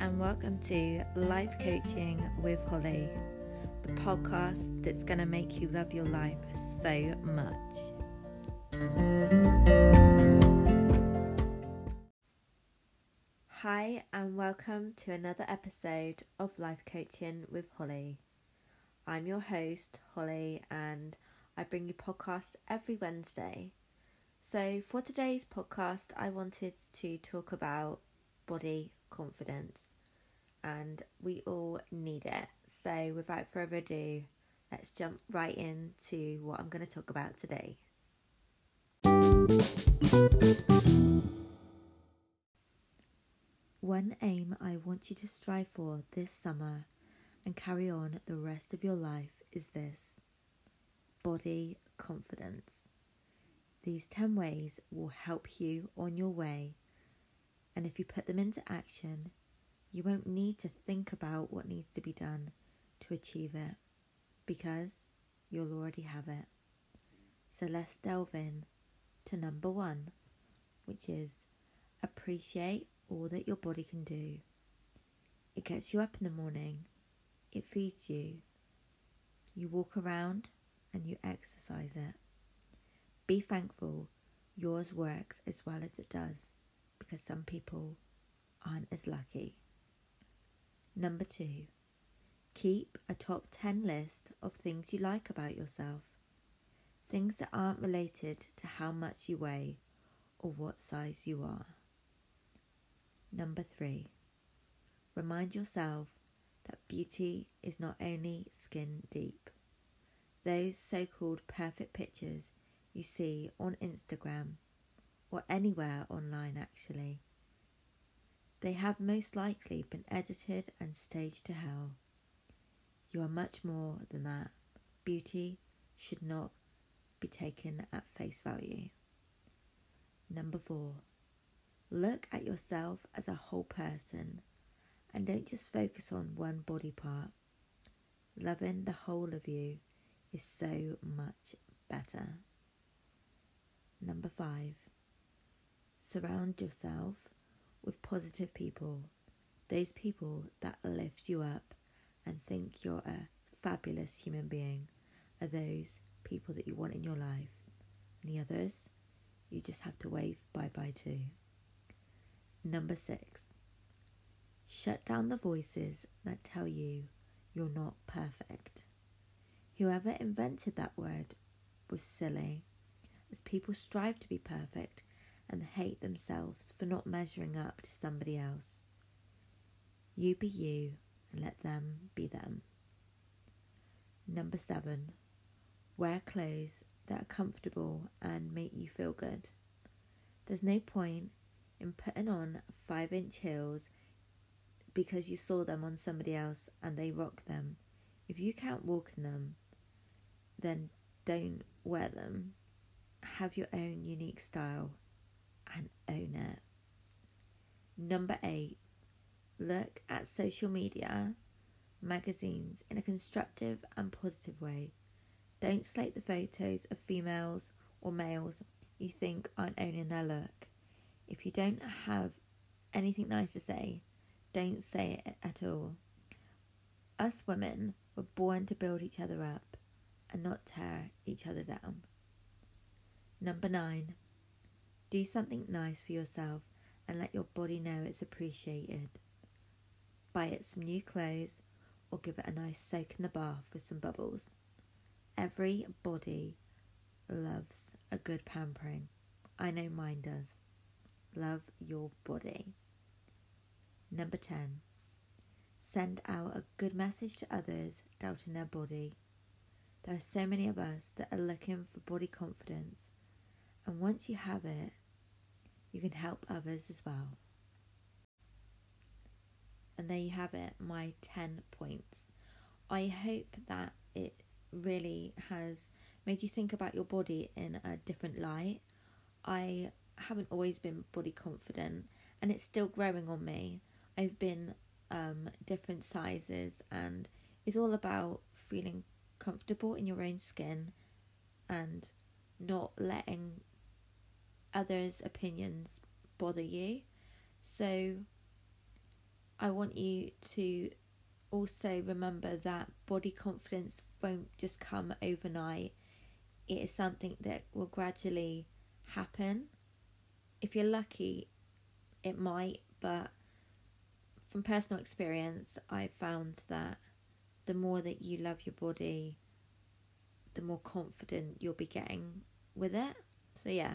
and welcome to Life Coaching with Holly, the podcast that's going to make you love your life so much. Hi, and welcome to another episode of Life Coaching with Holly. I'm your host, Holly, and I bring you podcasts every Wednesday. So, for today's podcast, I wanted to talk about body confidence, and we all need it. So, without further ado, let's jump right into what I'm going to talk about today. One aim I want you to strive for this summer and carry on the rest of your life is this body confidence. These 10 ways will help you on your way, and if you put them into action, you won't need to think about what needs to be done to achieve it because you'll already have it. So let's delve in to number one, which is appreciate all that your body can do. It gets you up in the morning, it feeds you, you walk around and you exercise it. Be thankful yours works as well as it does because some people aren't as lucky. Number two, keep a top 10 list of things you like about yourself. Things that aren't related to how much you weigh or what size you are. Number three, remind yourself that beauty is not only skin deep. Those so called perfect pictures you see on Instagram or anywhere online actually, they have most likely been edited and staged to hell. You are much more than that. Beauty should not be taken at face value. Number four, look at yourself as a whole person and don't just focus on one body part. Loving the whole of you is so much better. Number five, surround yourself with positive people, those people that lift you up and think you're a fabulous human being are those people that you want in your life. And the others, you just have to wave bye bye to. Number six, shut down the voices that tell you you're not perfect. Whoever invented that word was silly, as people strive to be perfect and hate themselves for not measuring up to somebody else. You be you and let them be them. Number seven, wear clothes that are comfortable and make you feel good. There's no point in putting on five inch heels because you saw them on somebody else and they rock them. If you can't walk in them, then don't wear them. Have your own unique style and own it. Number eight, look at social media, magazines in a constructive and positive way. Don't slate the photos of females or males you think aren't owning their look. If you don't have anything nice to say, don't say it at all. Us women were born to build each other up and not tear each other down. Number nine, do something nice for yourself and let your body know it's appreciated. Buy it some new clothes or give it a nice soak in the bath with some bubbles. Every body loves a good pampering. I know mine does. Love your body. Number 10. Send out a good message to others doubting their body. There are so many of us that are looking for body confidence, and once you have it, you can help others as well. And there you have it, my 10 points. I hope that it really has made you think about your body in a different light. I haven't always been body confident, and it's still growing on me. I've been um, different sizes, and it's all about feeling comfortable in your own skin and not letting others' opinions bother you. So I want you to also remember that body confidence won't just come overnight. It is something that will gradually happen. If you're lucky, it might, but from personal experience, I've found that the more that you love your body, the more confident you'll be getting with it. So, yeah.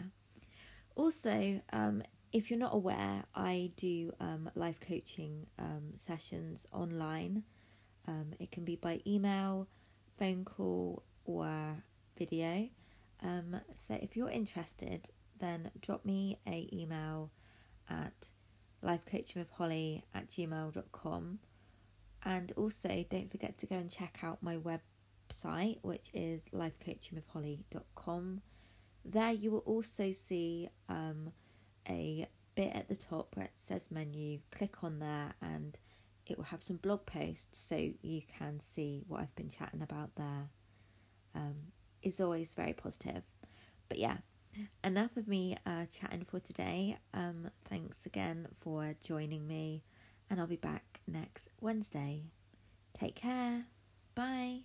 Also, um, if you're not aware, I do um, life coaching um, sessions online. Um, it can be by email, phone call, or video. Um, so if you're interested, then drop me a email at lifecoachingwithholly at gmail.com. And also, don't forget to go and check out my website, which is lifecoachingwithholly.com. There, you will also see um, a bit at the top where it says menu. Click on there, and it will have some blog posts so you can see what I've been chatting about there. Um, is always very positive. But yeah, enough of me uh, chatting for today. Um, thanks again for joining me, and I'll be back next Wednesday. Take care. Bye.